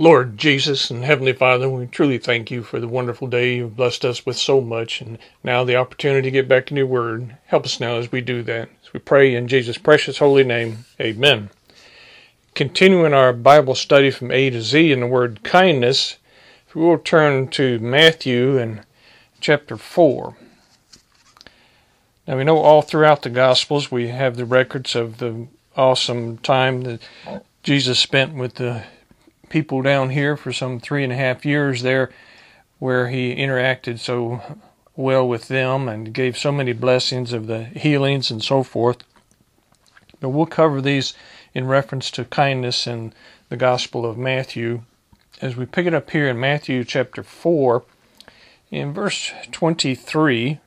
Lord Jesus and Heavenly Father, we truly thank you for the wonderful day you've blessed us with so much, and now the opportunity to get back in your word. Help us now as we do that. As we pray in Jesus' precious holy name, amen. Continuing our Bible study from A to Z in the word kindness, we will turn to Matthew and chapter 4. Now we know all throughout the Gospels we have the records of the awesome time that Jesus spent with the people down here for some three and a half years there where he interacted so well with them and gave so many blessings of the healings and so forth. But we'll cover these in reference to kindness in the Gospel of Matthew as we pick it up here in Matthew chapter 4 in verse 23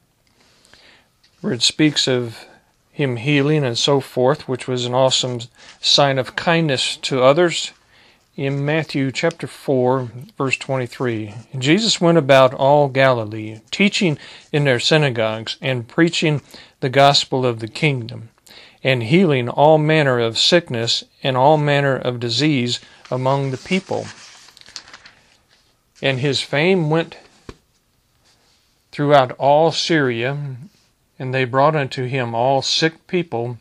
where it speaks of him healing and so forth, which was an awesome sign of kindness to others in Matthew chapter 4, verse 23. Jesus went about all Galilee, teaching in their synagogues and preaching the gospel of the kingdom, and healing all manner of sickness and all manner of disease among the people. And his fame went throughout all Syria, and they brought unto him all sick people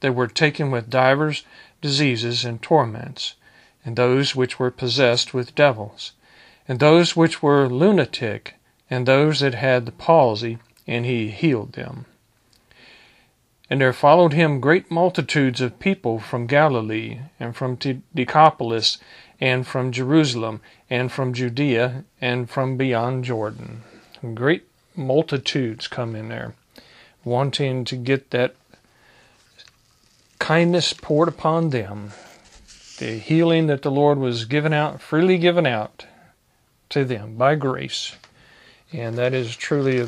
that were taken with divers diseases and torments and those which were possessed with devils, and those which were lunatic, and those that had the palsy, and he healed them. And there followed him great multitudes of people from Galilee, and from Decapolis, and from Jerusalem, and from Judea, and from beyond Jordan. Great multitudes come in there, wanting to get that kindness poured upon them the healing that the Lord was given out, freely given out to them by grace. And that is truly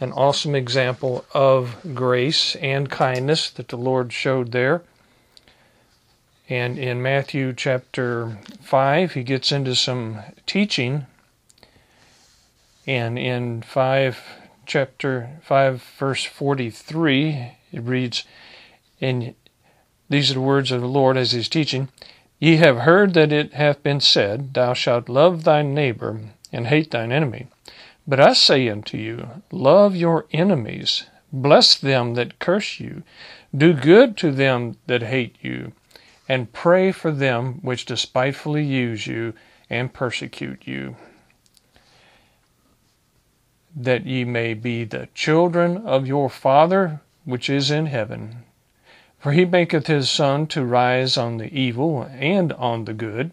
an awesome example of grace and kindness that the Lord showed there. And in Matthew chapter 5, he gets into some teaching. And in 5, chapter 5, verse 43, it reads, and these are the words of the Lord as he's teaching. Ye have heard that it hath been said, Thou shalt love thy neighbor, and hate thine enemy. But I say unto you, Love your enemies, bless them that curse you, do good to them that hate you, and pray for them which despitefully use you and persecute you, that ye may be the children of your Father which is in heaven. For he maketh his sun to rise on the evil and on the good,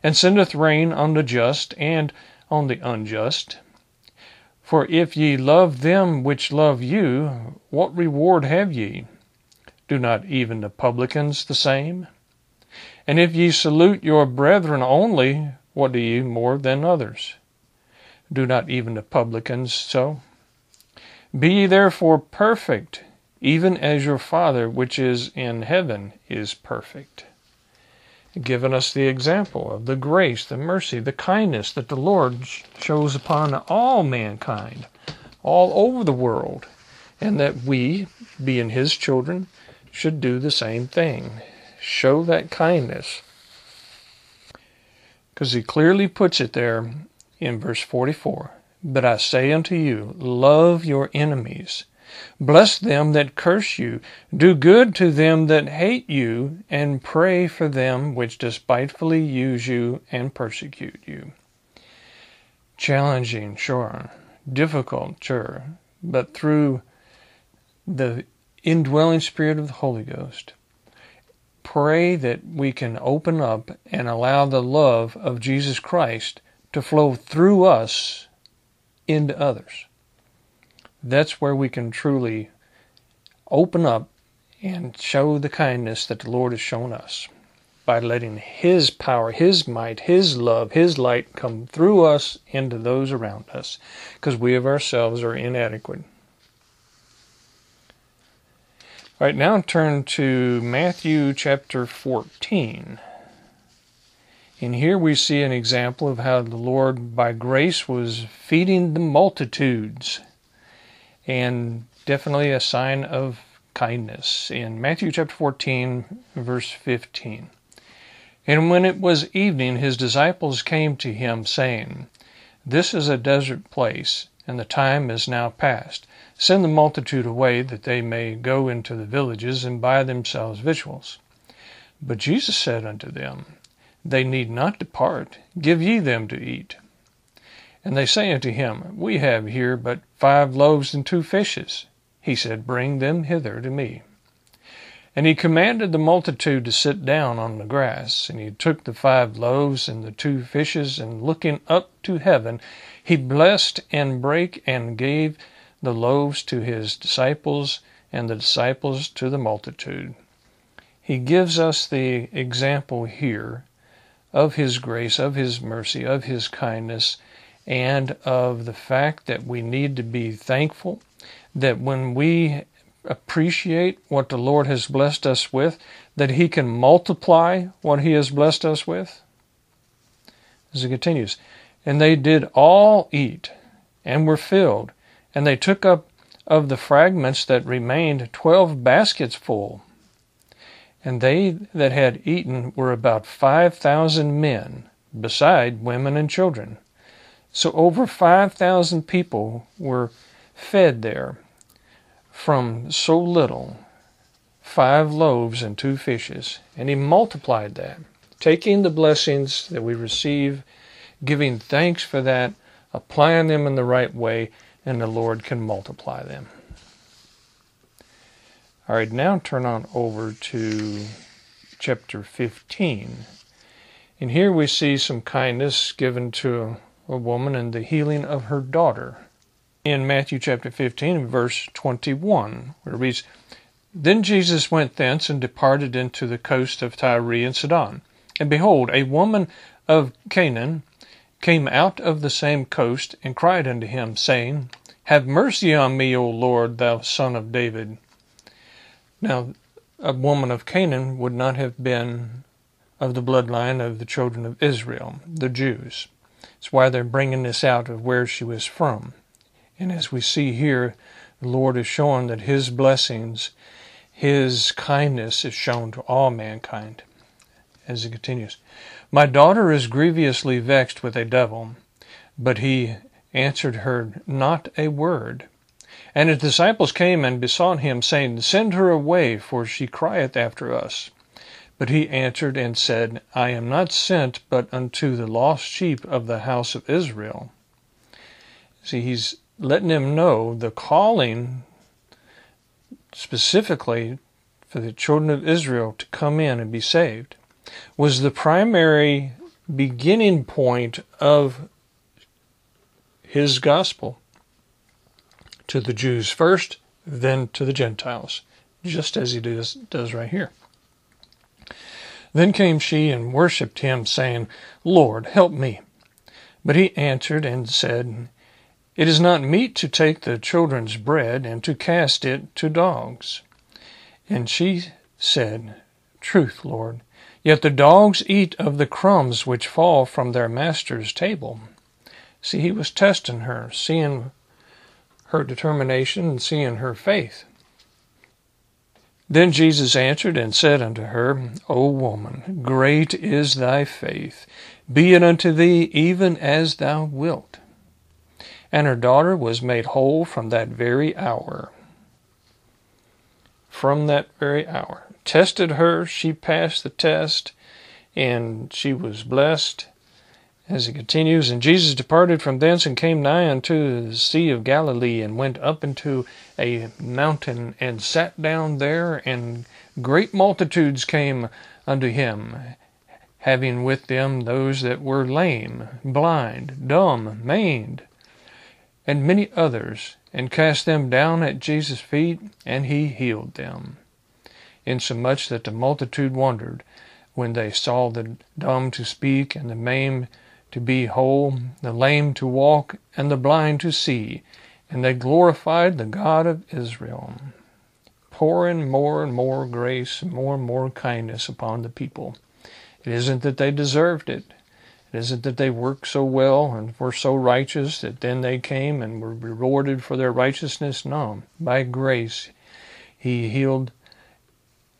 and sendeth rain on the just and on the unjust. For if ye love them which love you, what reward have ye? Do not even the publicans the same? And if ye salute your brethren only, what do ye more than others? Do not even the publicans so? Be ye therefore perfect, even as your Father which is in heaven is perfect. Given us the example of the grace, the mercy, the kindness that the Lord shows upon all mankind, all over the world, and that we, being His children, should do the same thing. Show that kindness. Because He clearly puts it there in verse 44 But I say unto you, love your enemies Bless them that curse you, do good to them that hate you, and pray for them which despitefully use you and persecute you. Challenging, sure. Difficult, sure. But through the indwelling spirit of the Holy Ghost, pray that we can open up and allow the love of Jesus Christ to flow through us into others that's where we can truly open up and show the kindness that the Lord has shown us by letting His power, His might, His love, His light come through us into those around us, because we of ourselves are inadequate. All right, now turn to Matthew chapter 14. And here we see an example of how the Lord, by grace, was feeding the multitudes and definitely a sign of kindness. In Matthew chapter 14, verse 15, And when it was evening, his disciples came to him, saying, This is a desert place, and the time is now past. Send the multitude away, that they may go into the villages and buy themselves victuals. But Jesus said unto them, They need not depart. Give ye them to eat. And they say unto him, We have here but five loaves and two fishes. He said, Bring them hither to me. And he commanded the multitude to sit down on the grass. And he took the five loaves and the two fishes, and looking up to heaven, he blessed and brake and gave the loaves to his disciples, and the disciples to the multitude. He gives us the example here of his grace, of his mercy, of his kindness, and of the fact that we need to be thankful, that when we appreciate what the Lord has blessed us with, that He can multiply what He has blessed us with? As it continues, and they did all eat and were filled, and they took up of the fragments that remained twelve baskets full. And they that had eaten were about five thousand men, beside women and children. So over 5,000 people were fed there from so little five loaves and two fishes. And he multiplied that, taking the blessings that we receive, giving thanks for that, applying them in the right way, and the Lord can multiply them. All right, now turn on over to chapter 15. And here we see some kindness given to a woman and the healing of her daughter. In Matthew chapter 15, verse 21, where it reads, Then Jesus went thence and departed into the coast of Tyre and Sidon. And behold, a woman of Canaan came out of the same coast and cried unto him, saying, Have mercy on me, O Lord, thou son of David. Now, a woman of Canaan would not have been of the bloodline of the children of Israel, the Jews. That's why they're bringing this out of where she was from. And as we see here, the Lord is showing that His blessings, His kindness is shown to all mankind. As it continues, My daughter is grievously vexed with a devil. But he answered her not a word. And his disciples came and besought him, saying, Send her away, for she crieth after us. But he answered and said, I am not sent but unto the lost sheep of the house of Israel. See, he's letting them know the calling specifically for the children of Israel to come in and be saved was the primary beginning point of his gospel to the Jews first, then to the Gentiles, just as he does, does right here. Then came she and worshipped him, saying, Lord, help me. But he answered and said, It is not meet to take the children's bread and to cast it to dogs. And she said, Truth, Lord, yet the dogs eat of the crumbs which fall from their master's table. See, he was testing her, seeing her determination and seeing her faith. Then Jesus answered and said unto her, O woman, great is thy faith. Be it unto thee even as thou wilt. And her daughter was made whole from that very hour. From that very hour. Tested her, she passed the test, and she was blessed as it continues, and Jesus departed from thence and came nigh unto the Sea of Galilee, and went up into a mountain, and sat down there, and great multitudes came unto him, having with them those that were lame, blind, dumb, maimed, and many others, and cast them down at Jesus' feet, and he healed them. Insomuch that the multitude wondered when they saw the dumb to speak, and the maimed to be whole, the lame to walk, and the blind to see, and they glorified the God of Israel, pouring more and more grace, and more and more kindness upon the people. It isn't that they deserved it. It isn't that they worked so well and were so righteous that then they came and were rewarded for their righteousness. No, by grace, He healed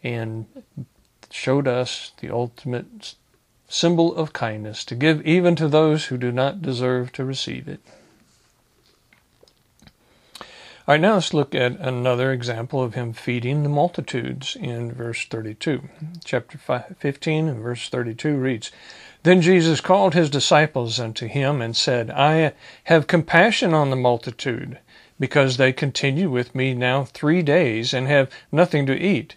and showed us the ultimate symbol of kindness, to give even to those who do not deserve to receive it. All right, now let's look at another example of him feeding the multitudes in verse 32. Chapter 15 and verse 32 reads, Then Jesus called his disciples unto him and said, I have compassion on the multitude, because they continue with me now three days and have nothing to eat.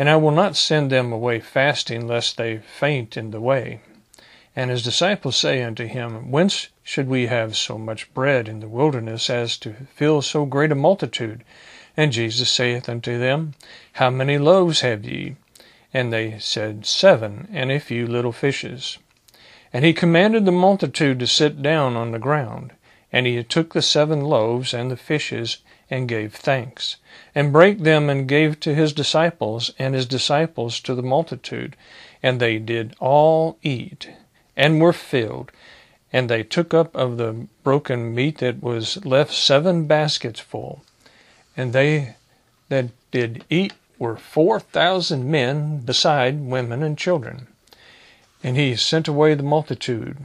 And I will not send them away fasting, lest they faint in the way. And his disciples say unto him, Whence should we have so much bread in the wilderness as to fill so great a multitude? And Jesus saith unto them, How many loaves have ye? And they said, Seven, and a few little fishes. And he commanded the multitude to sit down on the ground. And he took the seven loaves and the fishes, and gave thanks, and brake them, and gave to his disciples, and his disciples to the multitude. And they did all eat, and were filled. And they took up of the broken meat that was left seven baskets full. And they that did eat were four thousand men, beside women and children. And he sent away the multitude,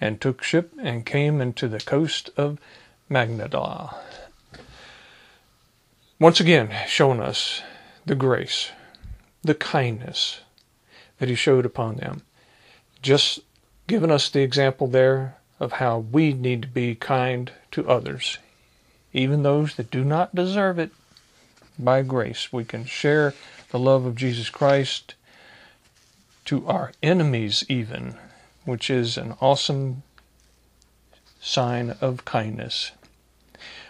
and took ship, and came into the coast of Magdala. Once again, showing us the grace, the kindness that he showed upon them. Just given us the example there of how we need to be kind to others, even those that do not deserve it. By grace, we can share the love of Jesus Christ to our enemies, even, which is an awesome sign of kindness.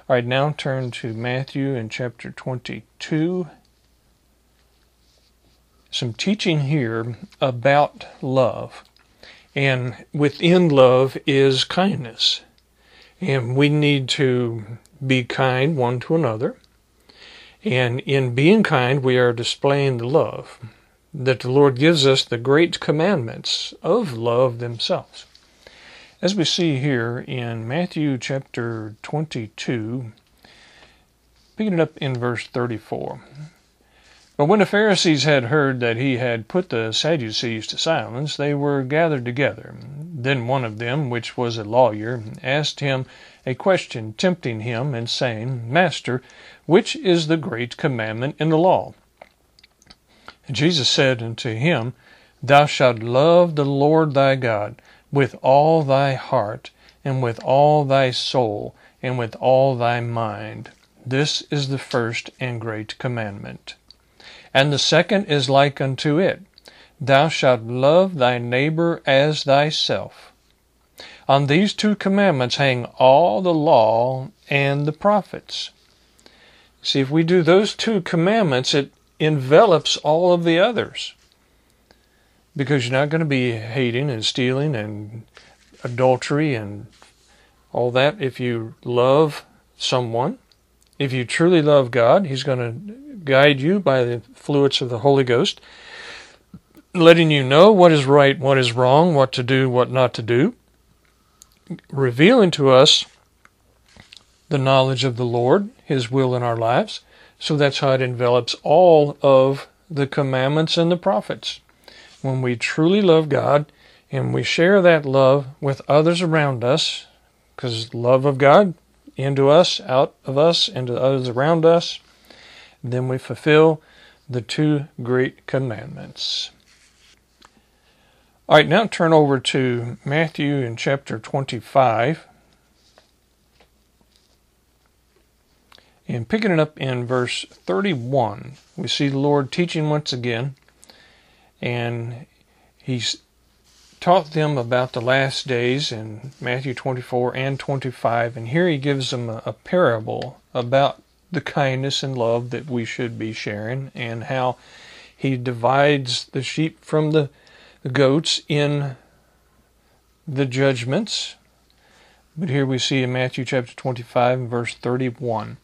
All right, now turn to Matthew in chapter 22. Some teaching here about love. And within love is kindness. And we need to be kind one to another. And in being kind, we are displaying the love that the Lord gives us the great commandments of love themselves. As we see here in Matthew chapter 22, picking it up in verse 34. But when the Pharisees had heard that he had put the Sadducees to silence, they were gathered together. Then one of them, which was a lawyer, asked him a question, tempting him, and saying, Master, which is the great commandment in the law? And Jesus said unto him, Thou shalt love the Lord thy God with all thy heart, and with all thy soul, and with all thy mind. This is the first and great commandment. And the second is like unto it Thou shalt love thy neighbor as thyself. On these two commandments hang all the law and the prophets. See, if we do those two commandments, it envelops all of the others. Because you're not going to be hating and stealing and adultery and all that if you love someone. If you truly love God, He's going to guide you by the fluids of the Holy Ghost, letting you know what is right, what is wrong, what to do, what not to do, revealing to us the knowledge of the Lord, His will in our lives. So that's how it envelops all of the commandments and the prophets. When we truly love God and we share that love with others around us, because love of God into us, out of us, into others around us, then we fulfill the two great commandments. All right, now turn over to Matthew in chapter 25. And picking it up in verse 31, we see the Lord teaching once again, and He's taught them about the last days in Matthew 24 and 25, and here He gives them a, a parable about the kindness and love that we should be sharing and how he divides the sheep from the, the goats in the judgments. But here we see in Matthew chapter 25 and verse 31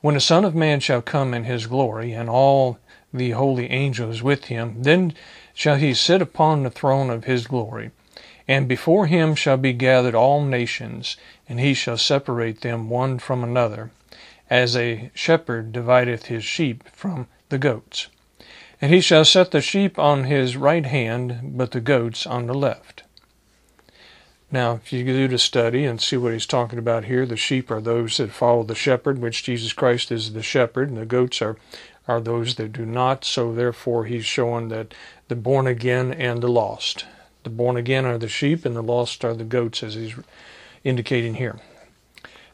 When the Son of Man shall come in his glory, and all the holy angels with him, then shall he sit upon the throne of his glory. And before him shall be gathered all nations, and he shall separate them one from another, as a shepherd divideth his sheep from the goats. And he shall set the sheep on his right hand, but the goats on the left. Now, if you do the study and see what he's talking about here, the sheep are those that follow the shepherd, which Jesus Christ is the shepherd, and the goats are, are those that do not. So, therefore, he's showing that the born again and the lost. The born again are the sheep, and the lost are the goats, as he's indicating here.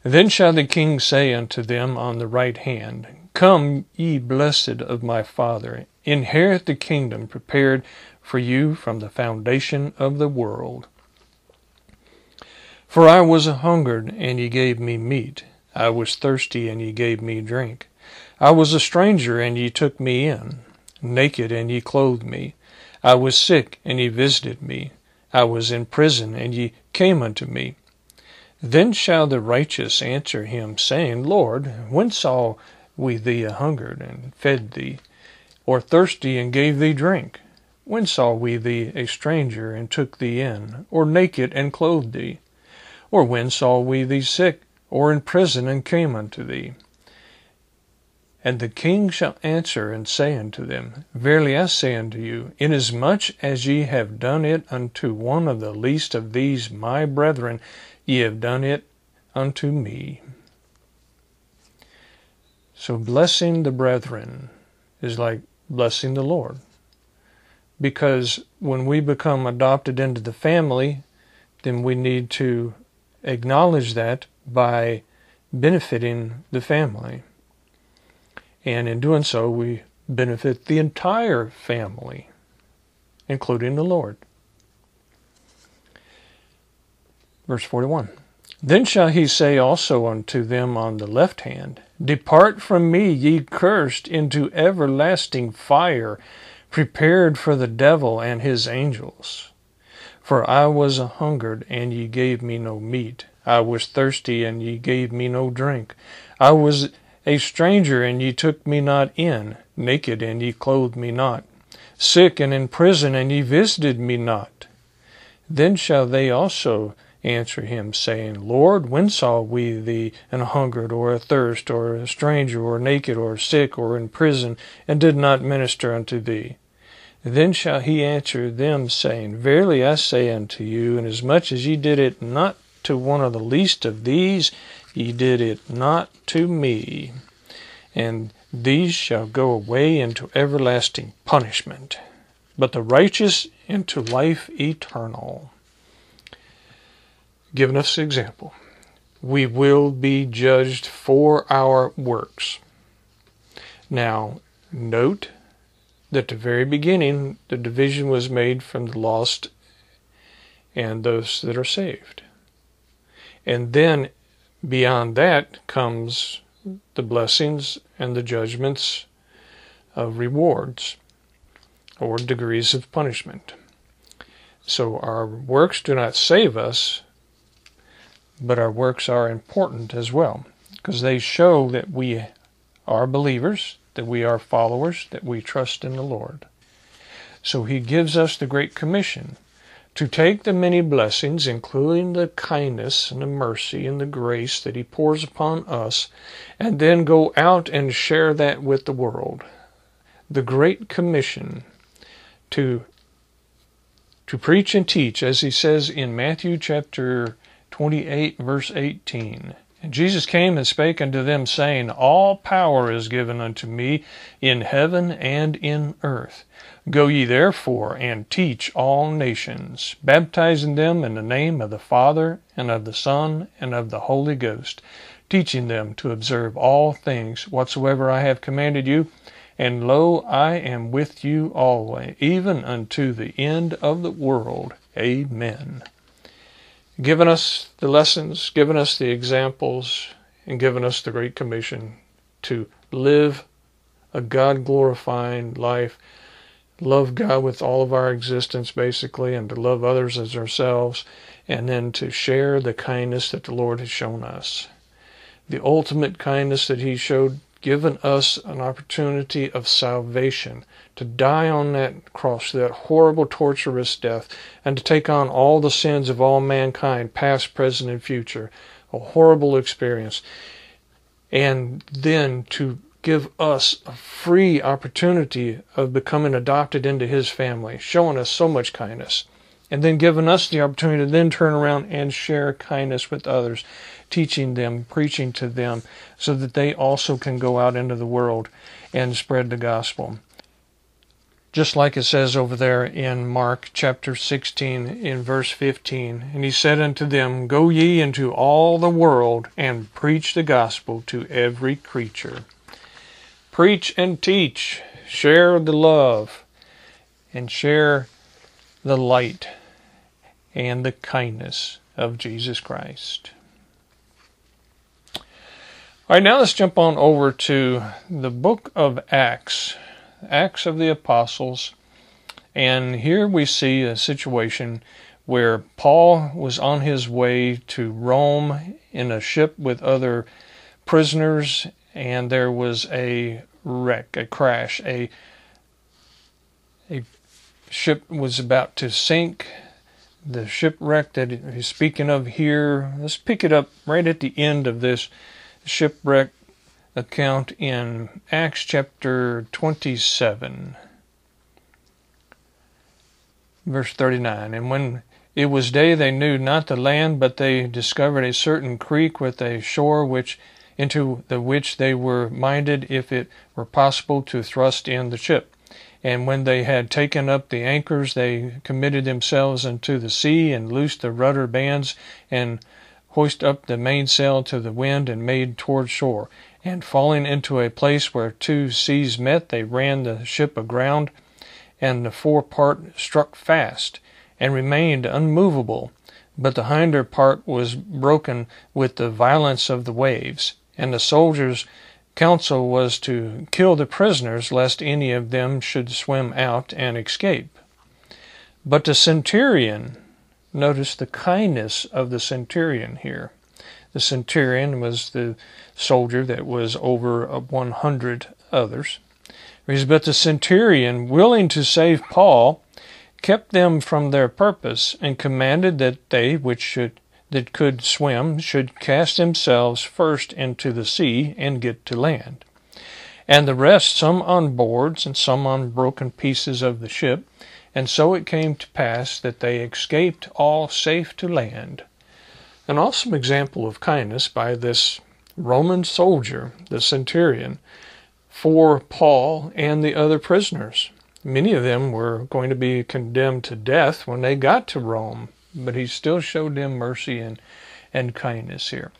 Then shall the king say unto them on the right hand, Come, ye blessed of my Father, inherit the kingdom prepared for you from the foundation of the world. For I was a hungered, and ye gave me meat. I was thirsty, and ye gave me drink. I was a stranger, and ye took me in. Naked, and ye clothed me. I was sick, and ye visited me. I was in prison, and ye came unto me. Then shall the righteous answer him, saying, Lord, when saw we thee a hungered, and fed thee, or thirsty, and gave thee drink? When saw we thee a stranger, and took thee in, or naked, and clothed thee? Or when saw we thee sick, or in prison, and came unto thee? And the king shall answer and say unto them, Verily I say unto you, inasmuch as ye have done it unto one of the least of these my brethren, ye have done it unto me. So blessing the brethren is like blessing the Lord. Because when we become adopted into the family, then we need to acknowledge that by benefiting the family. And in doing so, we benefit the entire family, including the Lord. Verse 41 Then shall he say also unto them on the left hand, Depart from me, ye cursed, into everlasting fire, prepared for the devil and his angels. For I was a hungered, and ye gave me no meat. I was thirsty, and ye gave me no drink. I was a stranger, and ye took me not in. Naked, and ye clothed me not. Sick and in prison, and ye visited me not. Then shall they also answer him, saying, Lord, when saw we thee an hungered, or athirst, or a stranger, or naked, or sick, or in prison, and did not minister unto thee? Then shall he answer them, saying, Verily I say unto you, inasmuch as ye did it not to one of the least of these, ye did it not to me. And these shall go away into everlasting punishment, but the righteous into life eternal. Giving us example. We will be judged for our works. Now, note at the very beginning, the division was made from the lost and those that are saved. And then beyond that comes the blessings and the judgments of rewards or degrees of punishment. So our works do not save us, but our works are important as well because they show that we are believers that we are followers, that we trust in the Lord. So he gives us the Great Commission to take the many blessings, including the kindness and the mercy and the grace that he pours upon us, and then go out and share that with the world. The Great Commission to to preach and teach, as he says in Matthew chapter 28, verse 18. Jesus came and spake unto them, saying, All power is given unto me in heaven and in earth. Go ye therefore and teach all nations, baptizing them in the name of the Father, and of the Son, and of the Holy Ghost, teaching them to observe all things whatsoever I have commanded you. And lo, I am with you always, even unto the end of the world. Amen given us the lessons, given us the examples, and given us the Great Commission to live a God glorifying life, love God with all of our existence, basically, and to love others as ourselves, and then to share the kindness that the Lord has shown us. The ultimate kindness that He showed given us an opportunity of salvation to die on that cross, that horrible, torturous death, and to take on all the sins of all mankind, past, present, and future. A horrible experience. And then to give us a free opportunity of becoming adopted into His family, showing us so much kindness, and then giving us the opportunity to then turn around and share kindness with others, teaching them, preaching to them, so that they also can go out into the world and spread the gospel just like it says over there in Mark chapter 16 in verse 15. And he said unto them, Go ye into all the world and preach the gospel to every creature. Preach and teach, share the love, and share the light and the kindness of Jesus Christ. All right, now let's jump on over to the book of Acts. Acts of the Apostles. And here we see a situation where Paul was on his way to Rome in a ship with other prisoners, and there was a wreck, a crash, a a ship was about to sink. The shipwreck that he's speaking of here, let's pick it up right at the end of this shipwreck account in Acts chapter 27, verse 39. And when it was day, they knew not the land, but they discovered a certain creek with a shore which into the which they were minded, if it were possible, to thrust in the ship. And when they had taken up the anchors, they committed themselves unto the sea, and loosed the rudder bands, and hoist up the mainsail to the wind, and made toward shore and falling into a place where two seas met, they ran the ship aground, and the fore part struck fast, and remained unmovable, but the hinder part was broken with the violence of the waves, and the soldiers' counsel was to kill the prisoners, lest any of them should swim out and escape. But the centurion, notice the kindness of the centurion here. The centurion was the soldier that was over 100 others. But the centurion, willing to save Paul, kept them from their purpose, and commanded that they which should that could swim should cast themselves first into the sea and get to land. And the rest, some on boards and some on broken pieces of the ship. And so it came to pass that they escaped all safe to land. An awesome example of kindness by this Roman soldier, the centurion, for Paul and the other prisoners. Many of them were going to be condemned to death when they got to Rome, but he still showed them mercy and, and kindness here.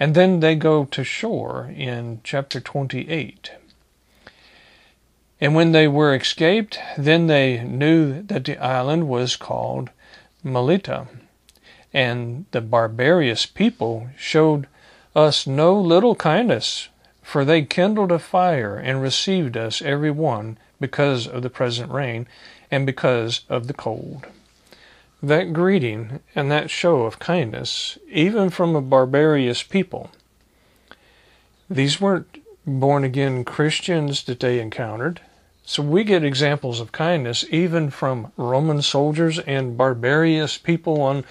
And then they go to shore in chapter 28. And when they were escaped, then they knew that the island was called Melita and the barbarous people showed us no little kindness, for they kindled a fire and received us every one because of the present rain and because of the cold. That greeting and that show of kindness, even from a barbarous people, these weren't born again Christians that they encountered. So we get examples of kindness even from Roman soldiers and barbarous people on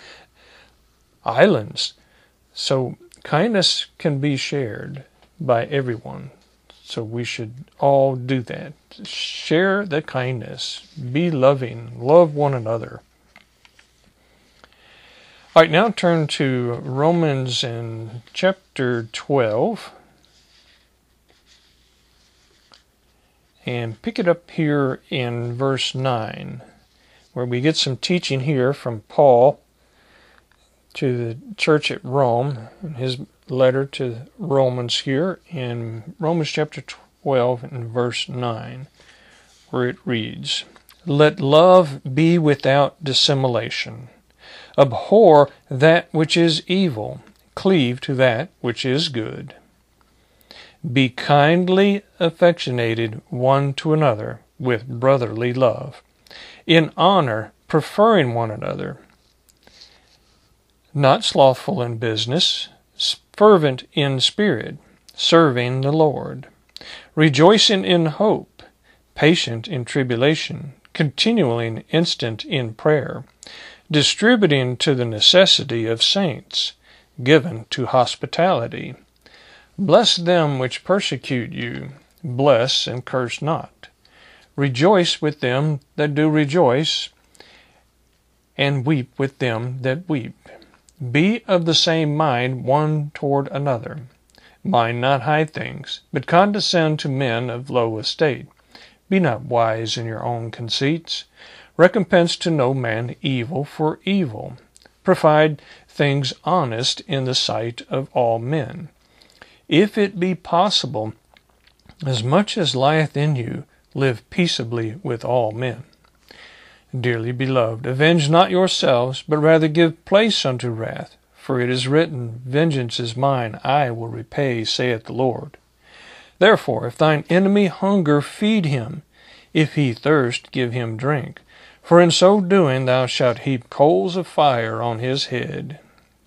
islands. So kindness can be shared by everyone. So we should all do that. Share the kindness. Be loving. Love one another. All right, now turn to Romans in chapter 12. And pick it up here in verse 9, where we get some teaching here from Paul to the church at Rome, his letter to Romans here in Romans chapter 12 and verse 9, where it reads, Let love be without dissimulation. Abhor that which is evil, cleave to that which is good. Be kindly affectionated one to another with brotherly love, in honor preferring one another. Not slothful in business, fervent in spirit, serving the Lord, rejoicing in hope, patient in tribulation, continuing instant in prayer, distributing to the necessity of saints, given to hospitality. Bless them which persecute you, bless and curse not. Rejoice with them that do rejoice, and weep with them that weep. Be of the same mind one toward another. Mind not high things, but condescend to men of low estate. Be not wise in your own conceits. Recompense to no man evil for evil. Provide things honest in the sight of all men. If it be possible, as much as lieth in you, live peaceably with all men. Dearly beloved, avenge not yourselves, but rather give place unto wrath. For it is written, Vengeance is mine, I will repay, saith the Lord. Therefore, if thine enemy hunger, feed him. If he thirst, give him drink. For in so doing thou shalt heap coals of fire on his head.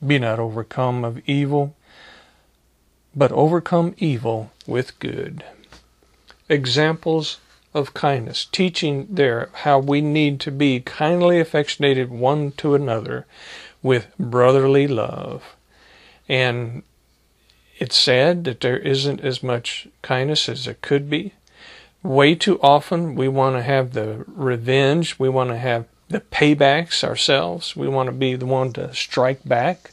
Be not overcome of evil, but overcome evil with good. Examples of kindness, teaching there how we need to be kindly affectionated one to another with brotherly love. And it's sad that there isn't as much kindness as there could be. Way too often we want to have the revenge, we want to have the paybacks ourselves, we want to be the one to strike back.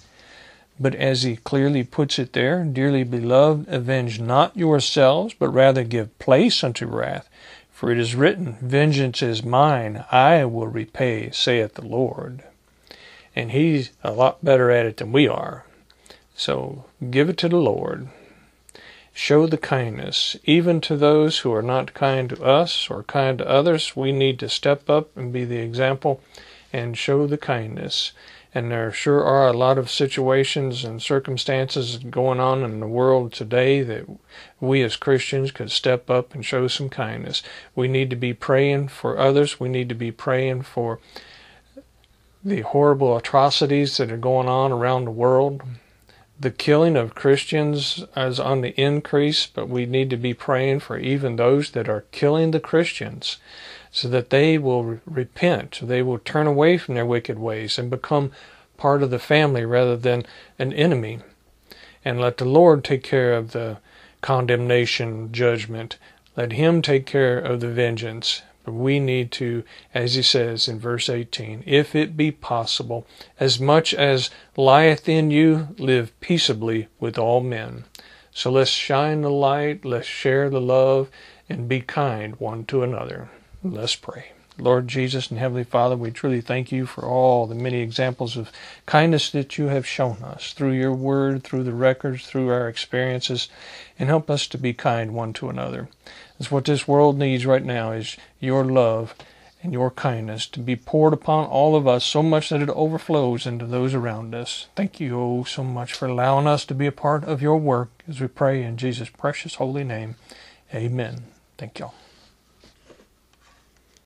But as he clearly puts it there, dearly beloved, avenge not yourselves, but rather give place unto wrath. For it is written, Vengeance is mine, I will repay, saith the Lord and he's a lot better at it than we are. So give it to the Lord. Show the kindness, even to those who are not kind to us or kind to others. We need to step up and be the example and show the kindness. And there sure are a lot of situations and circumstances going on in the world today that we as Christians could step up and show some kindness. We need to be praying for others. We need to be praying for the horrible atrocities that are going on around the world. The killing of Christians is on the increase, but we need to be praying for even those that are killing the Christians so that they will repent, they will turn away from their wicked ways and become part of the family rather than an enemy. And let the Lord take care of the condemnation, judgment. Let Him take care of the vengeance. But we need to, as he says in verse 18, if it be possible, as much as lieth in you, live peaceably with all men. So let's shine the light, let's share the love, and be kind one to another. Let's pray. Lord Jesus and Heavenly Father, we truly thank you for all the many examples of kindness that you have shown us through your word, through the records, through our experiences, and help us to be kind one to another. That's what this world needs right now is your love and your kindness to be poured upon all of us so much that it overflows into those around us. Thank you oh so much for allowing us to be a part of your work as we pray in Jesus' precious holy name. Amen. Thank y'all.